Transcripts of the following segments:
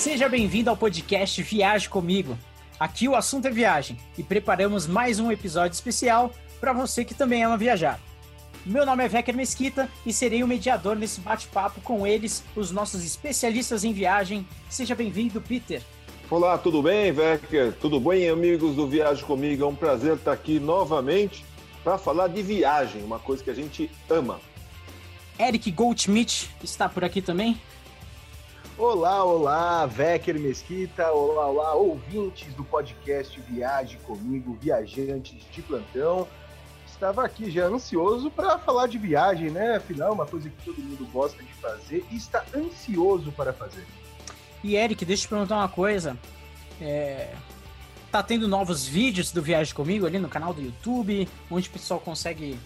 Seja bem-vindo ao podcast Viaje Comigo. Aqui o assunto é viagem e preparamos mais um episódio especial para você que também ama viajar. Meu nome é Vecker Mesquita e serei o mediador nesse bate-papo com eles, os nossos especialistas em viagem. Seja bem-vindo, Peter. Olá, tudo bem, Vecker? Tudo bem, amigos do Viagem Comigo? É um prazer estar aqui novamente para falar de viagem, uma coisa que a gente ama. Eric Goldschmidt está por aqui também. Olá, olá, Vecker Mesquita, olá, olá, ouvintes do podcast Viagem Comigo, viajantes de plantão estava aqui já ansioso para falar de viagem, né? Afinal, uma coisa que todo mundo gosta de fazer e está ansioso para fazer. E Eric, deixa eu te perguntar uma coisa. É... Tá tendo novos vídeos do Viagem Comigo ali no canal do YouTube, onde o pessoal consegue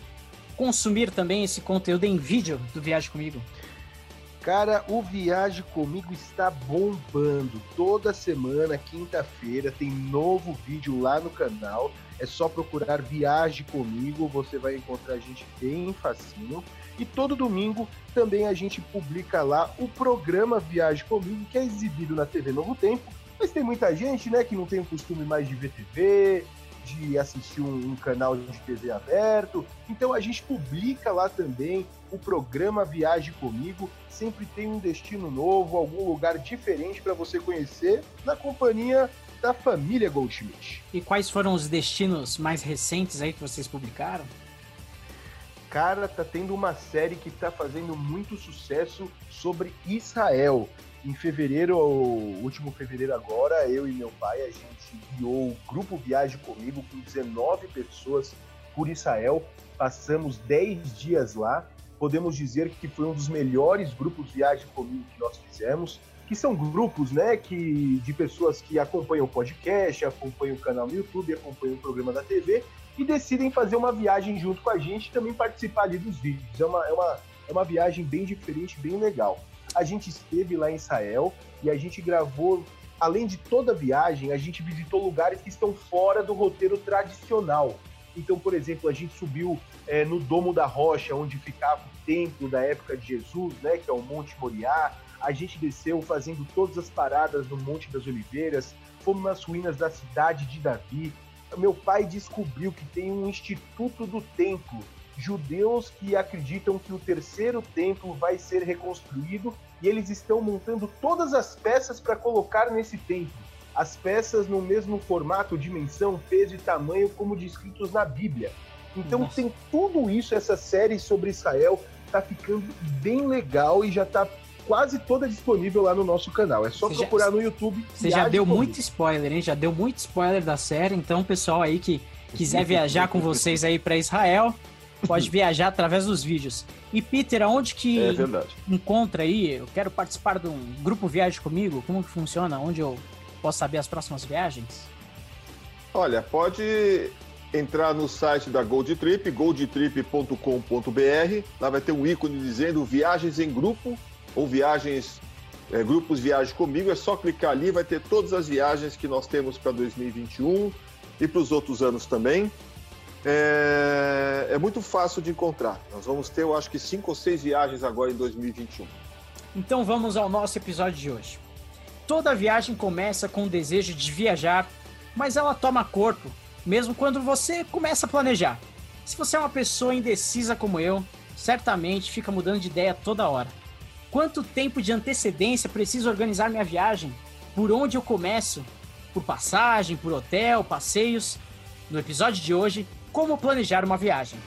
consumir também esse conteúdo em vídeo do Viagem Comigo? Cara, o Viagem Comigo está bombando. Toda semana, quinta-feira, tem novo vídeo lá no canal. É só procurar Viagem Comigo, você vai encontrar a gente bem facinho. E todo domingo também a gente publica lá o programa Viagem Comigo, que é exibido na TV Novo Tempo. Mas tem muita gente, né, que não tem o costume mais de ver TV, de assistir um, um, canal de TV aberto. Então a gente publica lá também o programa Viagem Comigo. Sempre tem um destino novo, algum lugar diferente para você conhecer na companhia da família Goldschmidt. E quais foram os destinos mais recentes aí que vocês publicaram? Cara, tá tendo uma série que tá fazendo muito sucesso sobre Israel. Em fevereiro, o último fevereiro agora, eu e meu pai, a gente guiou o grupo Viagem Comigo com 19 pessoas por Israel. Passamos 10 dias lá. Podemos dizer que foi um dos melhores grupos Viagem Comigo que nós fizemos que são grupos, né, que, de pessoas que acompanham o podcast, acompanham o canal no YouTube, acompanham o programa da TV e decidem fazer uma viagem junto com a gente e também participar ali dos vídeos. É uma, é uma, é uma viagem bem diferente, bem legal. A gente esteve lá em Israel e a gente gravou, além de toda a viagem, a gente visitou lugares que estão fora do roteiro tradicional. Então, por exemplo, a gente subiu é, no Domo da Rocha, onde ficava o templo da época de Jesus, né, que é o Monte Moriá a gente desceu fazendo todas as paradas no Monte das Oliveiras, fomos nas ruínas da cidade de Davi. Meu pai descobriu que tem um Instituto do Templo, judeus que acreditam que o terceiro templo vai ser reconstruído e eles estão montando todas as peças para colocar nesse templo. As peças no mesmo formato, dimensão, peso e tamanho como descritos na Bíblia. Então Nossa. tem tudo isso, essa série sobre Israel tá ficando bem legal e já tá quase toda disponível lá no nosso canal. É só você procurar já, no YouTube. Você já deu muito spoiler, hein? Já deu muito spoiler da série. Então, pessoal aí que quiser viajar com vocês aí para Israel, pode viajar através dos vídeos. E Peter, aonde que é encontra aí? Eu quero participar de um grupo viagem comigo. Como que funciona? Onde eu posso saber as próximas viagens? Olha, pode entrar no site da Gold Trip, goldtrip.com.br. Lá vai ter um ícone dizendo viagens em grupo ou viagens, é, grupos viagem comigo, é só clicar ali, vai ter todas as viagens que nós temos para 2021 e para os outros anos também. É, é, muito fácil de encontrar. Nós vamos ter, eu acho que, cinco ou seis viagens agora em 2021. Então vamos ao nosso episódio de hoje. Toda viagem começa com o desejo de viajar, mas ela toma corpo, mesmo quando você começa a planejar. Se você é uma pessoa indecisa como eu, certamente fica mudando de ideia toda hora. Quanto tempo de antecedência preciso organizar minha viagem? Por onde eu começo? Por passagem, por hotel, passeios? No episódio de hoje, como planejar uma viagem.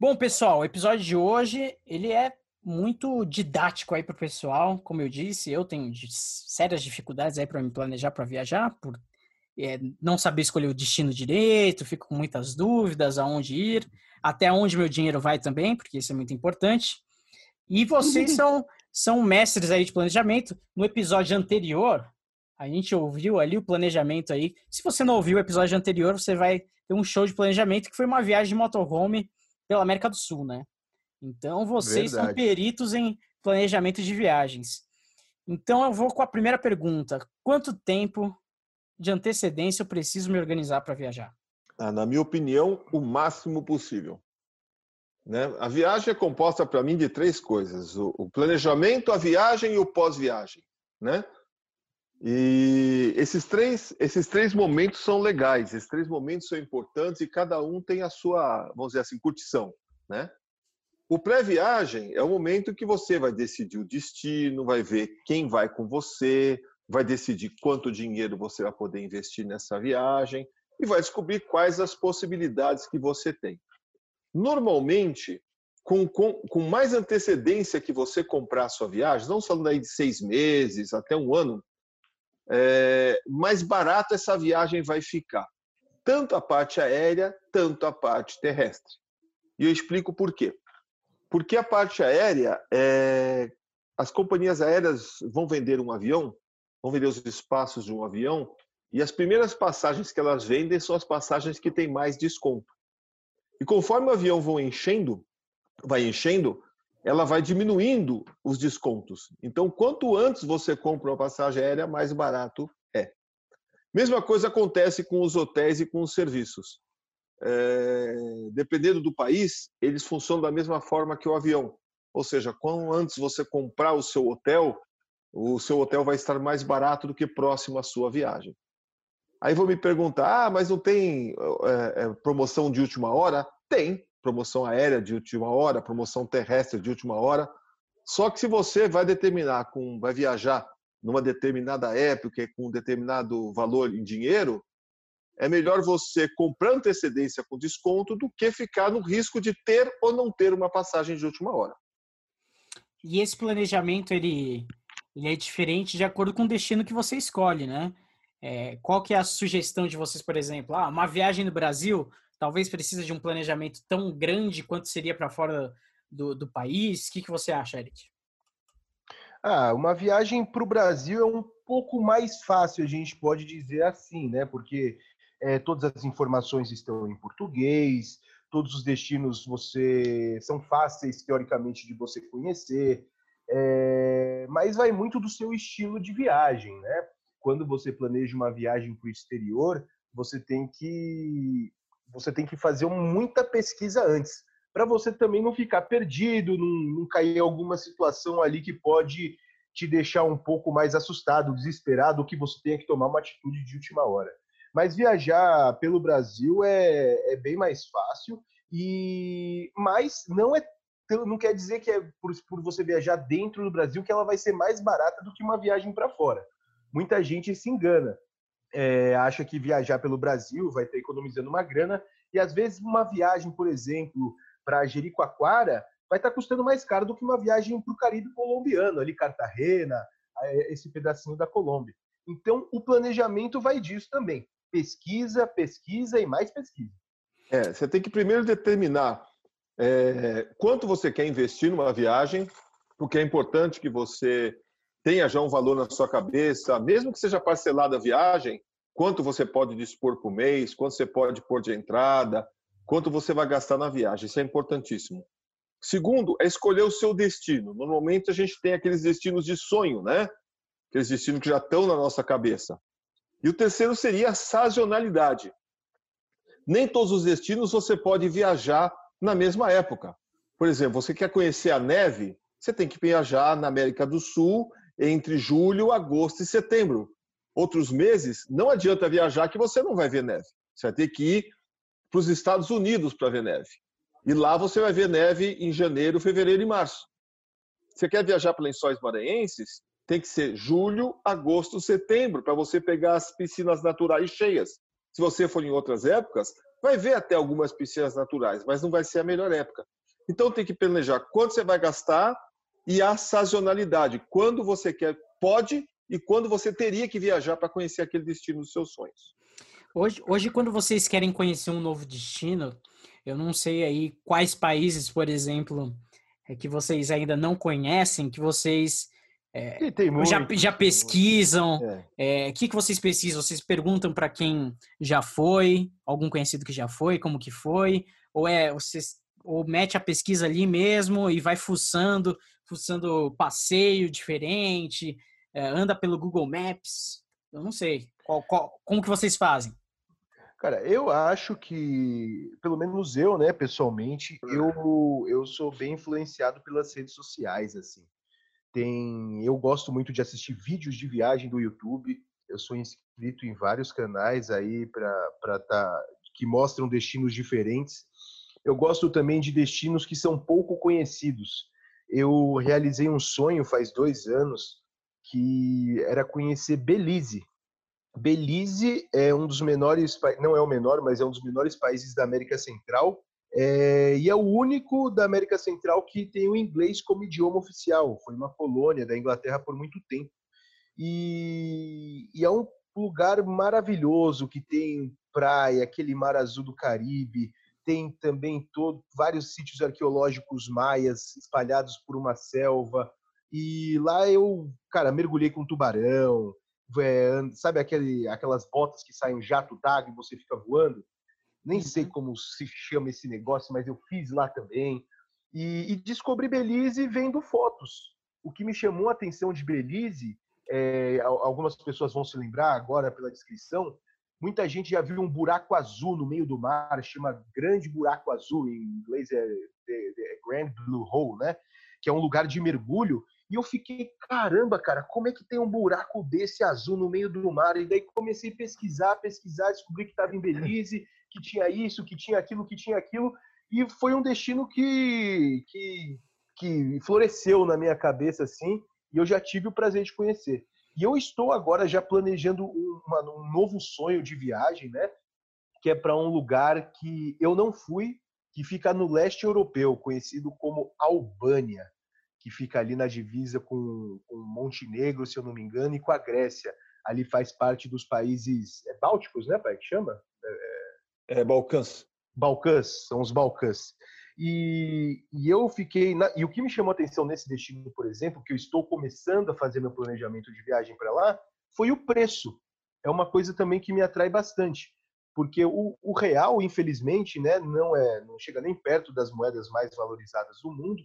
Bom, pessoal, o episódio de hoje, ele é muito didático aí para o pessoal. Como eu disse, eu tenho sérias dificuldades aí para me planejar para viajar, por é, não saber escolher o destino direito, fico com muitas dúvidas aonde ir até onde meu dinheiro vai também, porque isso é muito importante. E vocês uhum. são, são mestres aí de planejamento. No episódio anterior, a gente ouviu ali o planejamento aí. Se você não ouviu o episódio anterior, você vai ter um show de planejamento que foi uma viagem de motorhome pela América do Sul, né? Então vocês Verdade. são peritos em planejamento de viagens. Então eu vou com a primeira pergunta: quanto tempo de antecedência eu preciso me organizar para viajar? Ah, na minha opinião, o máximo possível. Né? A viagem é composta para mim de três coisas: o, planejamento, a viagem e o pós-viagem. Né? E esses três, esses três momentos são legais, esses três momentos são importantes e cada um tem a sua, vamos dizer assim, curtição. Né? O pré-viagem é o momento que você vai decidir o destino, vai ver quem vai com você, vai decidir quanto dinheiro você vai poder investir nessa viagem e vai descobrir quais as possibilidades que você tem. Normalmente, com, com, com mais antecedência que você comprar a sua viagem, não falando aí de seis meses, até um ano, é, mais barato essa viagem vai ficar. Tanto a parte aérea, tanto a parte terrestre. E eu explico por quê. Porque a parte aérea, é, as companhias aéreas vão vender um avião, vão vender os espaços de um avião, e as primeiras passagens que elas vendem são as passagens que têm mais desconto. E conforme o avião vai enchendo, vai enchendo, ela vai diminuindo os descontos. Então, quanto antes você compra uma passagem aérea, mais barato é. Mesma coisa acontece com os hotéis e com os serviços. É, dependendo do país, eles funcionam da mesma forma que o avião. Ou seja, quanto antes você comprar o seu hotel, o seu hotel vai estar mais barato do que próximo à sua viagem. Aí vou me perguntar, ah, mas não tem é, promoção de última hora? Tem promoção aérea de última hora, promoção terrestre de última hora. Só que se você vai determinar, com, vai viajar numa determinada época com um determinado valor em dinheiro, é melhor você comprar antecedência com desconto do que ficar no risco de ter ou não ter uma passagem de última hora. E esse planejamento ele, ele é diferente de acordo com o destino que você escolhe, né? É, qual que é a sugestão de vocês, por exemplo? Ah, uma viagem no Brasil talvez precisa de um planejamento tão grande quanto seria para fora do, do país. O que, que você acha, Eric? Ah, uma viagem para o Brasil é um pouco mais fácil, a gente pode dizer assim, né? Porque é, todas as informações estão em português, todos os destinos você são fáceis teoricamente de você conhecer, é, mas vai muito do seu estilo de viagem, né? Quando você planeja uma viagem para o exterior, você tem que você tem que fazer muita pesquisa antes, para você também não ficar perdido, não, não cair em alguma situação ali que pode te deixar um pouco mais assustado, desesperado, que você tenha que tomar uma atitude de última hora. Mas viajar pelo Brasil é, é bem mais fácil e mas não é não quer dizer que é por, por você viajar dentro do Brasil que ela vai ser mais barata do que uma viagem para fora muita gente se engana. É, acha que viajar pelo Brasil vai estar economizando uma grana e às vezes uma viagem, por exemplo, para Jericoacoara vai estar custando mais caro do que uma viagem para o Caribe colombiano, ali Cartagena, é, esse pedacinho da Colômbia. Então, o planejamento vai disso também. Pesquisa, pesquisa e mais pesquisa. É, você tem que primeiro determinar é, quanto você quer investir numa viagem, porque é importante que você tenha já um valor na sua cabeça, mesmo que seja parcelada a viagem, quanto você pode dispor por mês, quanto você pode pôr de entrada, quanto você vai gastar na viagem. Isso é importantíssimo. Segundo, é escolher o seu destino. Normalmente a gente tem aqueles destinos de sonho, né? Aqueles destinos que já estão na nossa cabeça. E o terceiro seria a sazonalidade. Nem todos os destinos você pode viajar na mesma época. Por exemplo, você quer conhecer a neve, você tem que viajar na América do Sul entre julho, agosto e setembro. Outros meses, não adianta viajar que você não vai ver neve. Você vai ter que ir para os Estados Unidos para ver neve. E lá você vai ver neve em janeiro, fevereiro e março. Você quer viajar para Lençóis Maranhenses? Tem que ser julho, agosto, setembro, para você pegar as piscinas naturais cheias. Se você for em outras épocas, vai ver até algumas piscinas naturais, mas não vai ser a melhor época. Então tem que planejar quanto você vai gastar e a sazonalidade, quando você quer, pode e quando você teria que viajar para conhecer aquele destino dos seus sonhos. Hoje, hoje, quando vocês querem conhecer um novo destino, eu não sei aí quais países, por exemplo, é que vocês ainda não conhecem, que vocês é, já, já pesquisam. O é. é, que, que vocês pesquisam? Vocês perguntam para quem já foi, algum conhecido que já foi, como que foi? Ou é vocês ou mete a pesquisa ali mesmo e vai fuçando fuçando passeio diferente, é, anda pelo Google Maps. Eu não sei. Qual, qual, como que vocês fazem? Cara, eu acho que, pelo menos eu, né, pessoalmente, eu, eu sou bem influenciado pelas redes sociais, assim. Tem, eu gosto muito de assistir vídeos de viagem do YouTube. Eu sou inscrito em vários canais aí para tá, que mostram destinos diferentes. Eu gosto também de destinos que são pouco conhecidos. Eu realizei um sonho faz dois anos que era conhecer Belize. Belize é um dos menores, não é o menor, mas é um dos menores países da América Central. É, e é o único da América Central que tem o inglês como idioma oficial. Foi uma colônia da Inglaterra por muito tempo. E, e é um lugar maravilhoso que tem praia, aquele mar azul do Caribe, tem também todo, vários sítios arqueológicos maias espalhados por uma selva. E lá eu, cara, mergulhei com tubarão, é, sabe aquele, aquelas botas que saem jato d'água e você fica voando? Nem sei uhum. como se chama esse negócio, mas eu fiz lá também. E, e descobri Belize vendo fotos. O que me chamou a atenção de Belize, é, algumas pessoas vão se lembrar agora pela descrição, muita gente já viu um buraco azul no meio do mar, chama Grande Buraco Azul, em inglês é, é, é Grand Blue Hole, né? Que é um lugar de mergulho e eu fiquei, caramba, cara, como é que tem um buraco desse azul no meio do mar? E daí comecei a pesquisar, pesquisar, descobri que estava em Belize, que tinha isso, que tinha aquilo, que tinha aquilo. E foi um destino que, que, que floresceu na minha cabeça, assim, e eu já tive o prazer de conhecer. E eu estou agora já planejando uma, um novo sonho de viagem, né? Que é para um lugar que eu não fui, que fica no leste europeu, conhecido como Albânia que fica ali na divisa com, com Montenegro, se eu não me engano, e com a Grécia. Ali faz parte dos países é, bálticos, né, pai? Que chama? É, é Balcãs. Balcãs, são os Balcãs. E, e, eu fiquei. Na, e o que me chamou a atenção nesse destino, por exemplo, que eu estou começando a fazer meu planejamento de viagem para lá, foi o preço. É uma coisa também que me atrai bastante, porque o, o, real, infelizmente, né, não é, não chega nem perto das moedas mais valorizadas do mundo.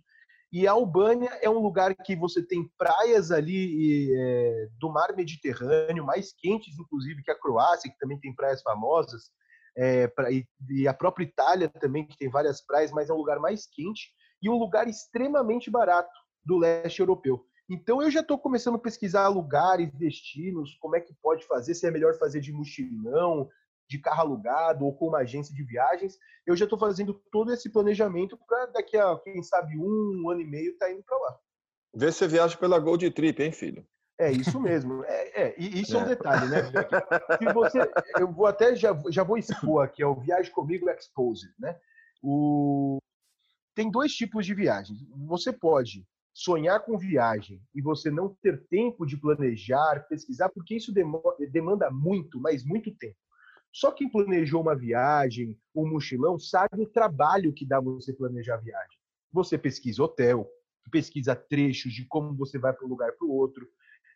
E a Albânia é um lugar que você tem praias ali é, do mar Mediterrâneo, mais quentes, inclusive, que a Croácia, que também tem praias famosas, é, pra, e, e, a própria Itália também, que tem várias praias, mas é um lugar mais quente e um lugar extremamente barato do leste europeu. Então eu já estou começando a pesquisar lugares, destinos, como é que pode fazer, se é melhor fazer de mochilão, de carro alugado ou com uma agência de viagens, eu já estou fazendo todo esse planejamento para daqui a, quem sabe, um, um ano e meio tá indo para lá. Vê se você viaja pela Gold Trip, hein, filho? É isso mesmo. É, é isso é. é um detalhe, né? Se você, eu vou até já, já vou expor aqui, é o Viagem Comigo Exposed, né? O, tem dois tipos de viagens. Você pode sonhar com viagem e você não ter tempo de planejar, pesquisar, porque isso demanda muito, mas muito tempo. Só quem planejou uma viagem, um mochilão, sabe o trabalho que dá você planejar a viagem. Você pesquisa hotel, pesquisa trechos de como você vai para um lugar para o outro,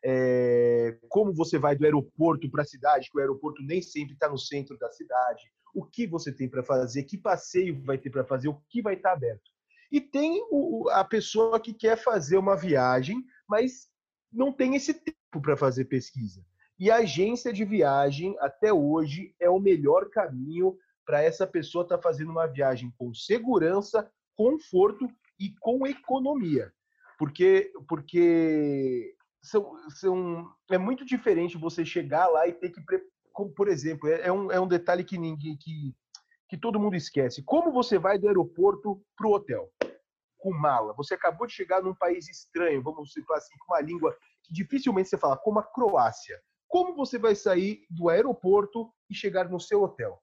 é, como você vai do aeroporto para a cidade, que o aeroporto nem sempre está no centro da cidade, o que você tem para fazer, que passeio vai ter para fazer, o que vai estar tá aberto. E tem o, a pessoa que quer fazer uma viagem, mas não tem esse tempo para fazer pesquisa. E a agência de viagem, até hoje, é o melhor caminho para essa pessoa estar tá fazendo uma viagem com segurança, conforto e com economia. Porque, porque são, são, é muito diferente você chegar lá e ter que. Por exemplo, é, é um, é um detalhe que ninguém. Que, que todo mundo esquece. Como você vai do aeroporto para o hotel? Com mala. Você acabou de chegar num país estranho, vamos citar assim, com uma língua que dificilmente você fala, como a Croácia como você vai sair do aeroporto e chegar no seu hotel.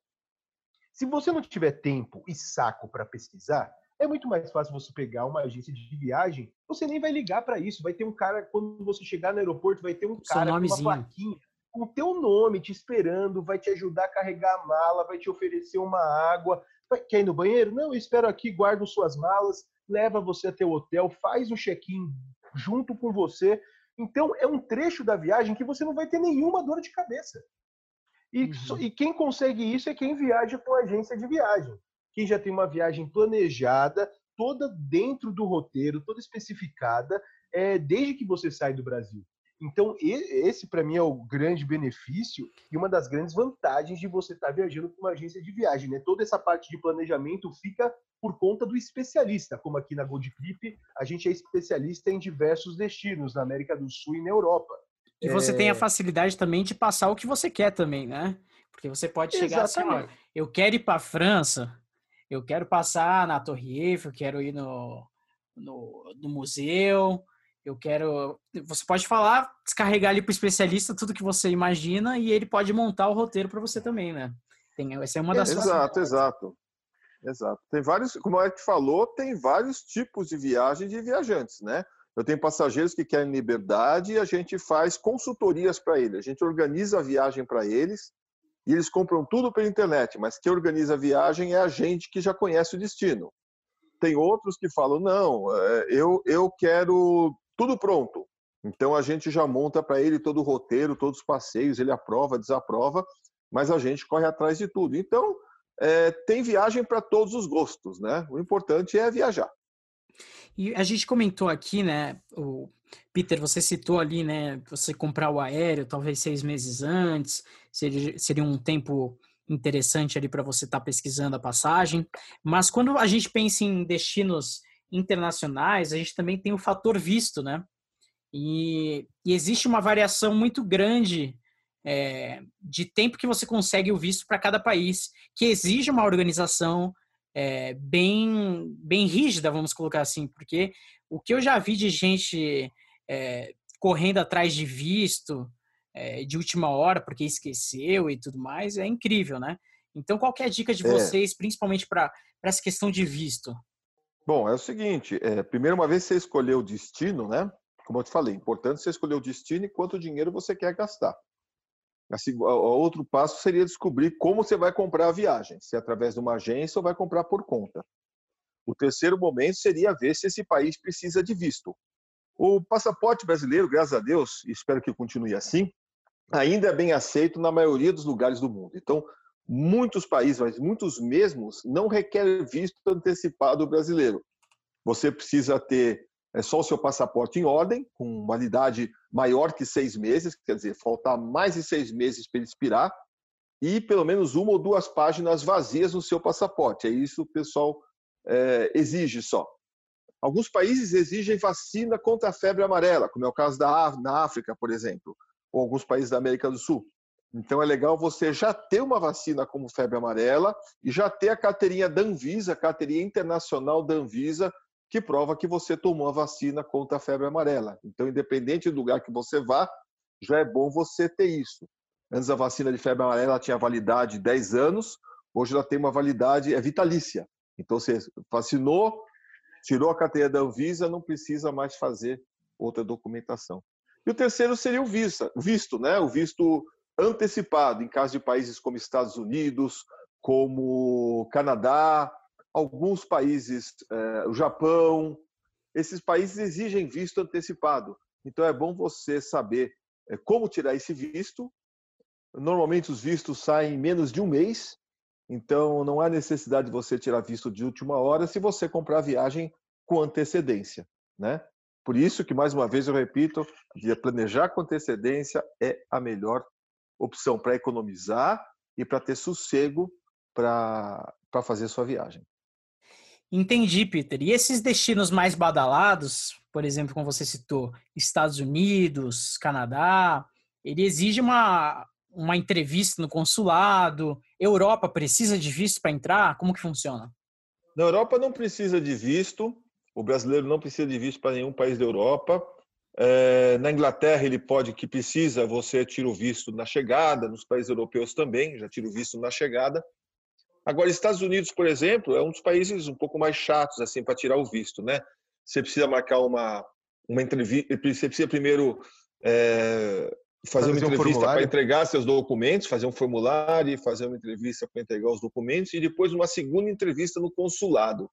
Se você não tiver tempo e saco para pesquisar, é muito mais fácil você pegar uma agência de viagem, você nem vai ligar para isso, vai ter um cara quando você chegar no aeroporto, vai ter um cara com uma plaquinha com o teu nome te esperando, vai te ajudar a carregar a mala, vai te oferecer uma água, quer ir no banheiro? Não, eu espero aqui, guardo suas malas, leva você até o hotel, faz o check-in junto com você, então, é um trecho da viagem que você não vai ter nenhuma dor de cabeça. E, uhum. e quem consegue isso é quem viaja com agência de viagem. Quem já tem uma viagem planejada, toda dentro do roteiro, toda especificada, é, desde que você sai do Brasil. Então, esse para mim é o grande benefício e uma das grandes vantagens de você estar tá viajando com uma agência de viagem, né? Toda essa parte de planejamento fica por conta do especialista, como aqui na Gold Trip, a gente é especialista em diversos destinos na América do Sul e na Europa. E você é... tem a facilidade também de passar o que você quer também, né? Porque você pode chegar Exatamente. assim, ó, eu quero ir para a França, eu quero passar na Torre Eiffel, eu quero ir no, no, no museu, eu quero. Você pode falar, descarregar ali para o especialista tudo que você imagina e ele pode montar o roteiro para você também, né? Tem, essa é uma das Exato, exato. Exato. Tem vários, como a gente falou, tem vários tipos de viagem de viajantes, né? Eu tenho passageiros que querem liberdade e a gente faz consultorias para eles. A gente organiza a viagem para eles e eles compram tudo pela internet, mas quem organiza a viagem é a gente que já conhece o destino. Tem outros que falam: não, é, eu, eu quero tudo pronto. Então a gente já monta para ele todo o roteiro, todos os passeios, ele aprova, desaprova, mas a gente corre atrás de tudo. Então é, tem viagem para todos os gostos, né? O importante é viajar. E a gente comentou aqui, né? O Peter, você citou ali, né? Você comprar o aéreo, talvez seis meses antes, seria, seria um tempo interessante ali para você estar tá pesquisando a passagem. Mas quando a gente pensa em destinos internacionais, a gente também tem o fator visto, né? E, e existe uma variação muito grande é, de tempo que você consegue o visto para cada país, que exige uma organização é, bem, bem rígida, vamos colocar assim, porque o que eu já vi de gente é, correndo atrás de visto é, de última hora porque esqueceu e tudo mais é incrível, né? Então, qual é a dica de é. vocês, principalmente para essa questão de visto? Bom, é o seguinte: é, primeiro, uma vez que você escolheu o destino, né? Como eu te falei, importante você escolher o destino e quanto dinheiro você quer gastar. Outro passo seria descobrir como você vai comprar a viagem, se é através de uma agência ou vai comprar por conta. O terceiro momento seria ver se esse país precisa de visto. O passaporte brasileiro, graças a Deus, espero que continue assim, ainda é bem aceito na maioria dos lugares do mundo. Então, muitos países, mas muitos mesmos, não requerem visto antecipado brasileiro. Você precisa ter é só o seu passaporte em ordem, com validade maior que seis meses, quer dizer, faltar mais de seis meses para ele expirar, e pelo menos uma ou duas páginas vazias no seu passaporte. É isso que o pessoal é, exige só. Alguns países exigem vacina contra a febre amarela, como é o caso da na África, por exemplo, ou alguns países da América do Sul. Então é legal você já ter uma vacina como febre amarela e já ter a carteirinha da Anvisa, a carteirinha internacional da Anvisa, que prova que você tomou a vacina contra a febre amarela. Então, independente do lugar que você vá, já é bom você ter isso. Antes a vacina de febre amarela tinha validade de 10 anos, hoje ela tem uma validade é vitalícia. Então, você vacinou, tirou a carteira da Anvisa, não precisa mais fazer outra documentação. E o terceiro seria o visto, visto, né? O visto antecipado em caso de países como Estados Unidos, como Canadá, alguns países, eh, o Japão, esses países exigem visto antecipado. Então é bom você saber eh, como tirar esse visto. Normalmente os vistos saem em menos de um mês, então não há necessidade de você tirar visto de última hora se você comprar a viagem com antecedência, né? Por isso que mais uma vez eu repito, planejar com antecedência é a melhor opção para economizar e para ter sossego para fazer sua viagem. Entendi, Peter. E esses destinos mais badalados, por exemplo, como você citou, Estados Unidos, Canadá, ele exige uma, uma entrevista no consulado. Europa precisa de visto para entrar? Como que funciona? Na Europa não precisa de visto. O brasileiro não precisa de visto para nenhum país da Europa. É, na Inglaterra ele pode que precisa, você tira o visto na chegada. Nos países europeus também já tira o visto na chegada. Agora, Estados Unidos, por exemplo, é um dos países um pouco mais chatos assim para tirar o visto, né? Você precisa marcar uma uma entrevista, você precisa primeiro é, fazer, fazer, uma entrevista um para entregar seus documentos, fazer um formulário, fazer uma entrevista para entregar os documentos e depois uma segunda entrevista no consulado.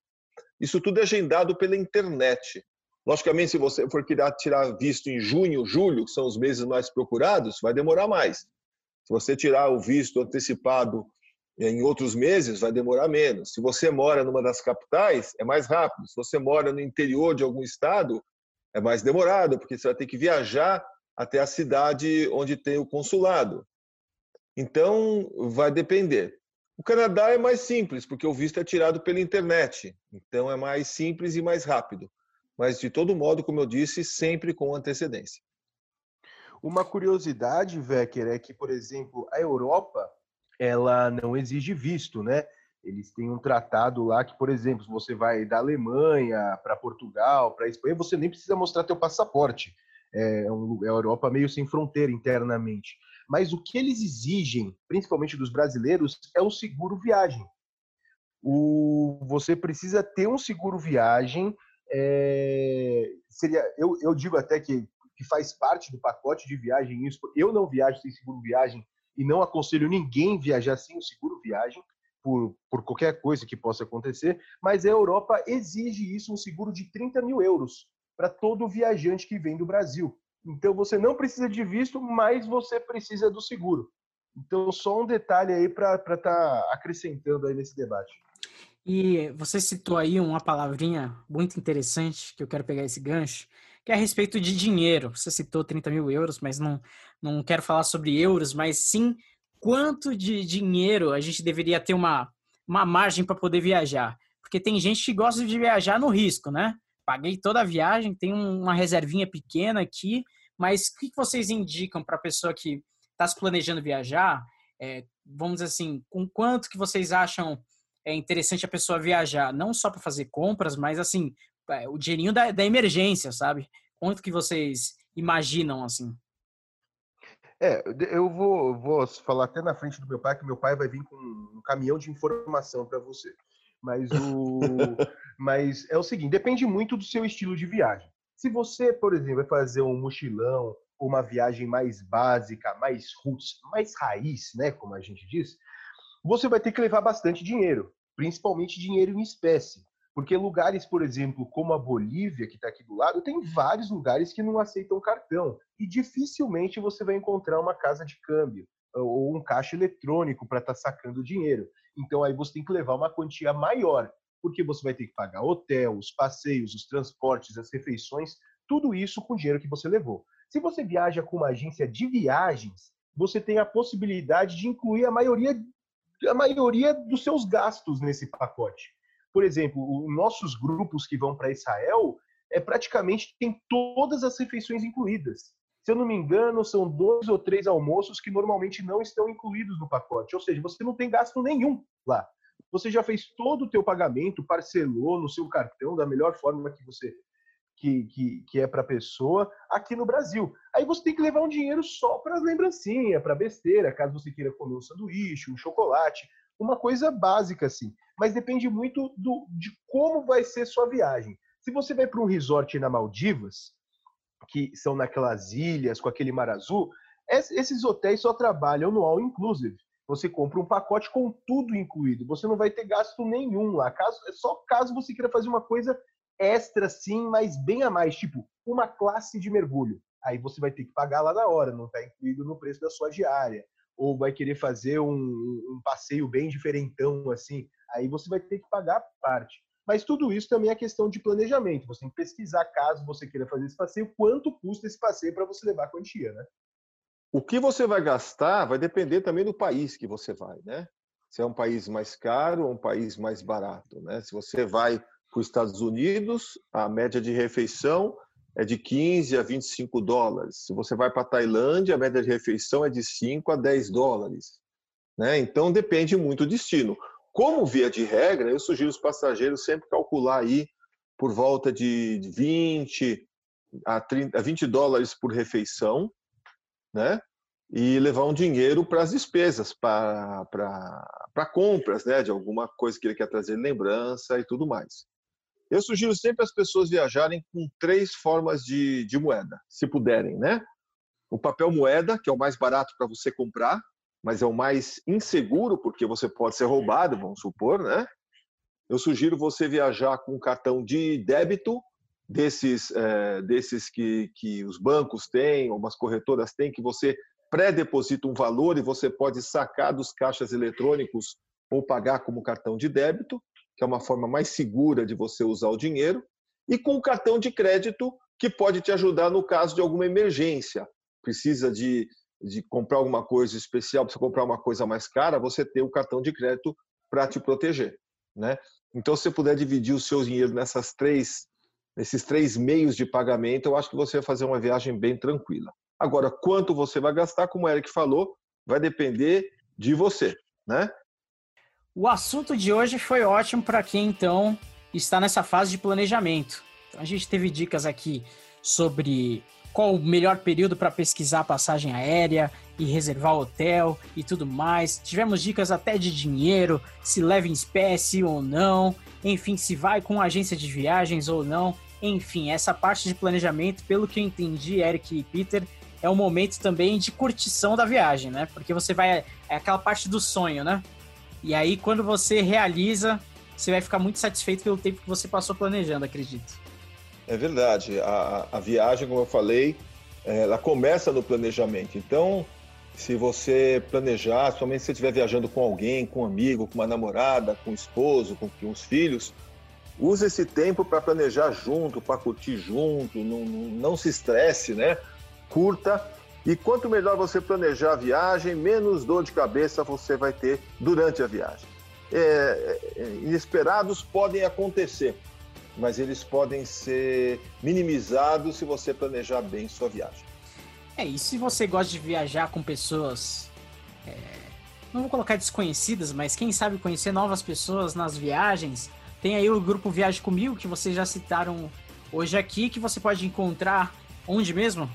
Isso tudo é agendado pela internet. Logicamente, se você for querer tirar visto em junho, julho, que são os meses mais procurados, vai demorar mais. Se você tirar o visto antecipado em outros meses vai demorar menos. Se você mora numa das capitais, é mais rápido. Se você mora no interior de algum estado, é mais demorado, porque você vai ter que viajar até a cidade onde tem o consulado. Então, vai depender. O Canadá é mais simples, porque o visto é tirado pela internet. Então, é mais simples e mais rápido. Mas, de todo modo, como eu disse, sempre com antecedência. Uma curiosidade, Vecker, é que, por exemplo, a Europa ela não exige visto, né? Eles têm um tratado lá que, por exemplo, se você vai da Alemanha para Portugal, para Espanha, você nem precisa mostrar teu passaporte. É, um, é a Europa meio sem fronteira internamente. Mas o que eles exigem, principalmente dos brasileiros, é o seguro viagem. O, você precisa ter um seguro viagem. É, seria, eu, eu digo até que, que faz parte do pacote de viagem isso. Eu não viajo sem seguro viagem e não aconselho ninguém viajar sem o seguro viagem por, por qualquer coisa que possa acontecer, mas a Europa exige isso, um seguro de 30 mil euros para todo viajante que vem do Brasil. Então você não precisa de visto, mas você precisa do seguro. Então, só um detalhe aí para estar tá acrescentando aí nesse debate. E você citou aí uma palavrinha muito interessante, que eu quero pegar esse gancho, que é a respeito de dinheiro. Você citou 30 mil euros, mas não, não quero falar sobre euros, mas sim quanto de dinheiro a gente deveria ter uma, uma margem para poder viajar. Porque tem gente que gosta de viajar no risco, né? Paguei toda a viagem, tem uma reservinha pequena aqui, mas o que vocês indicam para a pessoa que está se planejando viajar? É, vamos dizer assim, com quanto que vocês acham é interessante a pessoa viajar? Não só para fazer compras, mas assim, o dinheirinho da, da emergência, sabe? Quanto que vocês imaginam assim? É, eu vou, vou falar até na frente do meu pai, que meu pai vai vir com um caminhão de informação para você. Mas, o, mas é o seguinte, depende muito do seu estilo de viagem. Se você, por exemplo, vai fazer um mochilão, uma viagem mais básica, mais roots, mais raiz, né, como a gente diz, você vai ter que levar bastante dinheiro, principalmente dinheiro em espécie. Porque lugares, por exemplo, como a Bolívia, que está aqui do lado, tem vários lugares que não aceitam cartão. E dificilmente você vai encontrar uma casa de câmbio ou um caixa eletrônico para estar tá sacando dinheiro. Então aí você tem que levar uma quantia maior, porque você vai ter que pagar hotel, os passeios, os transportes, as refeições, tudo isso com o dinheiro que você levou. Se você viaja com uma agência de viagens, você tem a possibilidade de incluir a maioria, a maioria dos seus gastos nesse pacote. Por exemplo, os nossos grupos que vão para Israel é praticamente tem todas as refeições incluídas. Se eu não me engano, são dois ou três almoços que normalmente não estão incluídos no pacote. Ou seja, você não tem gasto nenhum lá. Você já fez todo o teu pagamento, parcelou no seu cartão da melhor forma que você que, que, que é para a pessoa aqui no Brasil. Aí você tem que levar um dinheiro só para lembrancinha, para besteira, caso você queira comer um sanduíche, um chocolate uma coisa básica assim. Mas depende muito do, de como vai ser sua viagem. Se você vai para um resort na Maldivas, que são naquelas ilhas com aquele mar azul, esses hotéis só trabalham no all inclusive. Você compra um pacote com tudo incluído. Você não vai ter gasto nenhum lá. Caso, é só caso você queira fazer uma coisa extra, sim, mas bem a mais, tipo uma classe de mergulho. Aí você vai ter que pagar lá na hora, não está incluído no preço da sua diária ou vai querer fazer um, um passeio bem diferentão assim, aí você vai ter que pagar parte. Mas tudo isso também é questão de planejamento. Você tem que pesquisar, caso você queira fazer esse passeio, quanto custa esse passeio para você levar a quantia, né? O que você vai gastar vai depender também do país que você vai, né? Se é um país mais caro ou um país mais barato, né? Se você vai para os Estados Unidos, a média de refeição é de 15 a 25 dólares. Se você vai para a Tailândia, a média de refeição é de 5 a 10 dólares. Né? Então depende muito do destino. Como via de regra, eu sugiro os passageiros sempre calcular aí por volta de 20 a, 30, a 20 dólares por refeição, né? E levar um dinheiro para as despesas, para compras, né? De alguma coisa que ele quer trazer lembrança e tudo mais. Eu sugiro sempre as pessoas viajarem com três formas de, de moeda, se puderem, né? O papel moeda, que é o mais barato para você comprar, mas é o mais inseguro porque você pode ser roubado, vamos supor, né? Eu sugiro você viajar com um cartão de débito desses, é, desses que, que os bancos têm, algumas corretoras têm, que você pré-deposita um valor e você pode sacar dos caixas eletrônicos ou pagar como cartão de débito que é uma forma mais segura de você usar o dinheiro, e com o cartão de crédito, que pode te ajudar no caso de alguma emergência. precisa de, de comprar alguma coisa especial, precisa comprar uma coisa mais cara, você tem o cartão de crédito para te proteger, né? Então, se você puder dividir o seu dinheiro nessas três, nesses três meios de pagamento, eu acho que você vai fazer uma viagem bem tranquila. Agora, quanto você vai gastar, como o Eric falou, vai depender de você, né? O assunto de hoje foi ótimo para quem então está nessa fase de planejamento. Então, a gente teve dicas aqui sobre qual o melhor período para pesquisar a passagem aérea e reservar hotel e tudo mais. Tivemos dicas até de dinheiro, se leva em espécie ou não, enfim, se vai com agência de viagens ou não. Enfim, essa parte de planejamento, pelo que eu entendi, Eric e Peter, é um momento também de curtição da viagem, né? Porque você vai. É aquela parte do sonho, né? E aí, quando você realiza, você vai ficar muito satisfeito pelo tempo que você passou planejando, acredito. É verdade. A, a viagem, como eu falei, ela começa no planejamento. Então, se você planejar, somente se você estiver viajando com alguém, com um amigo, com uma namorada, com um esposo, com, com os filhos, use esse tempo para planejar junto, para curtir junto, não, não se estresse, né? Curta. E quanto melhor você planejar a viagem, menos dor de cabeça você vai ter durante a viagem. É, é inesperados podem acontecer, mas eles podem ser minimizados se você planejar bem sua viagem. É, e se você gosta de viajar com pessoas, é, não vou colocar desconhecidas, mas quem sabe conhecer novas pessoas nas viagens, tem aí o grupo Viagem Comigo, que vocês já citaram hoje aqui, que você pode encontrar onde mesmo?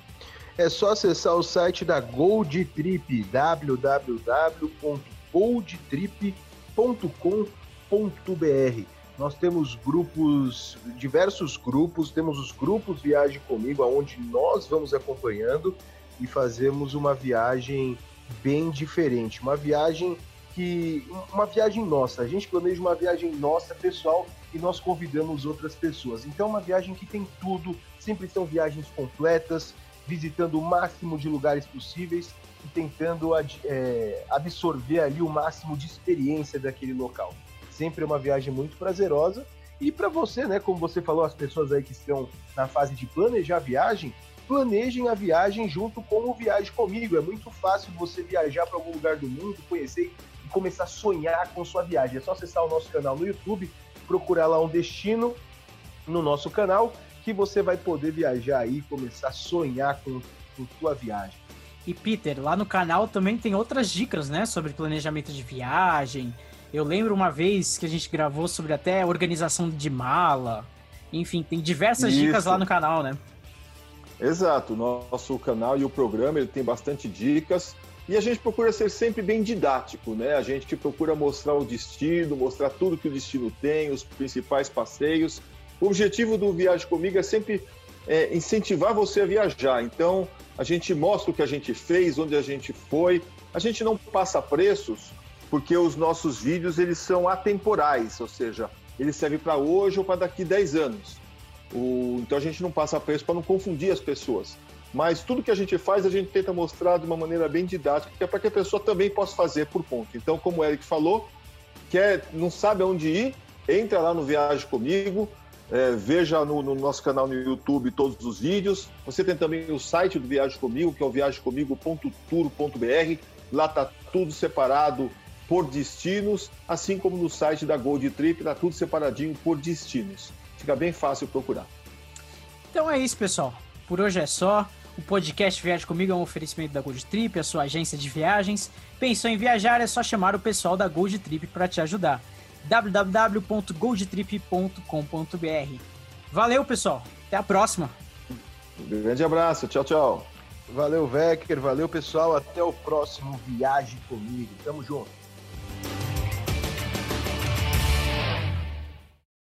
É só acessar o site da Gold Trip, www.goldtrip.com.br. Nós temos grupos, diversos grupos, temos os grupos Viagem Comigo, aonde nós vamos acompanhando e fazemos uma viagem bem diferente, uma viagem que uma viagem nossa, a gente planeja uma viagem nossa, pessoal, e nós convidamos outras pessoas. Então, uma viagem que tem tudo, sempre são viagens completas, visitando o máximo de lugares possíveis e tentando é, absorver ali o máximo de experiência daquele local sempre é uma viagem muito prazerosa. E para você, né, como você falou, as pessoas aí que estão na fase de planejar a viagem, planejem a viagem junto com o Viagem Comigo. É muito fácil você viajar para algum lugar do mundo, conhecer e começar a sonhar com sua viagem. É só acessar o nosso canal no YouTube, procurar lá um destino no nosso canal, que você vai poder viajar aí, começar a sonhar com, com sua viagem. E Peter, lá no canal também tem outras dicas, né, sobre planejamento de viagem, eu lembro uma vez que a gente gravou sobre até organização de mala. Enfim, tem diversas Isso. dicas lá no canal, né? Exato, nosso canal e o programa ele tem bastante dicas e a gente procura ser sempre bem didático, né? A gente procura mostrar o destino, mostrar tudo que o destino tem, os principais passeios. O objetivo do Viagem Comigo é sempre é, incentivar você a viajar. Então, a gente mostra o que a gente fez, onde a gente foi. A gente não passa preços, porque os nossos vídeos eles são atemporais, ou seja, eles servem para hoje ou para daqui 10 anos. O, então a gente não passa preço para não confundir as pessoas. Mas tudo que a gente faz, a gente tenta mostrar de uma maneira bem didática, é para que a pessoa também possa fazer por ponto. Então, como o Eric falou, quer, não sabe aonde ir, entra lá no Viagem Comigo, é, veja no, no, nosso canal no YouTube todos os vídeos. Você tem também o site do Viagem Comigo, que é o viagemcomigo.tour.br. Lá está tudo separado por destinos, assim como no site da Gold Trip, está tudo separadinho por destinos. Fica bem fácil procurar. Então é isso, pessoal. Por hoje é só. O podcast Viaje Comigo é um oferecimento da Gold Trip, a sua agência de viagens. Pensou em viajar, é só chamar o pessoal da Gold Trip para te ajudar. www.goldtrip.com.br Valeu, pessoal. Até a próxima. Um grande abraço. Tchau, tchau. Valeu, Vecker. Valeu, pessoal. Até o próximo Viaje Comigo. Tamo junto.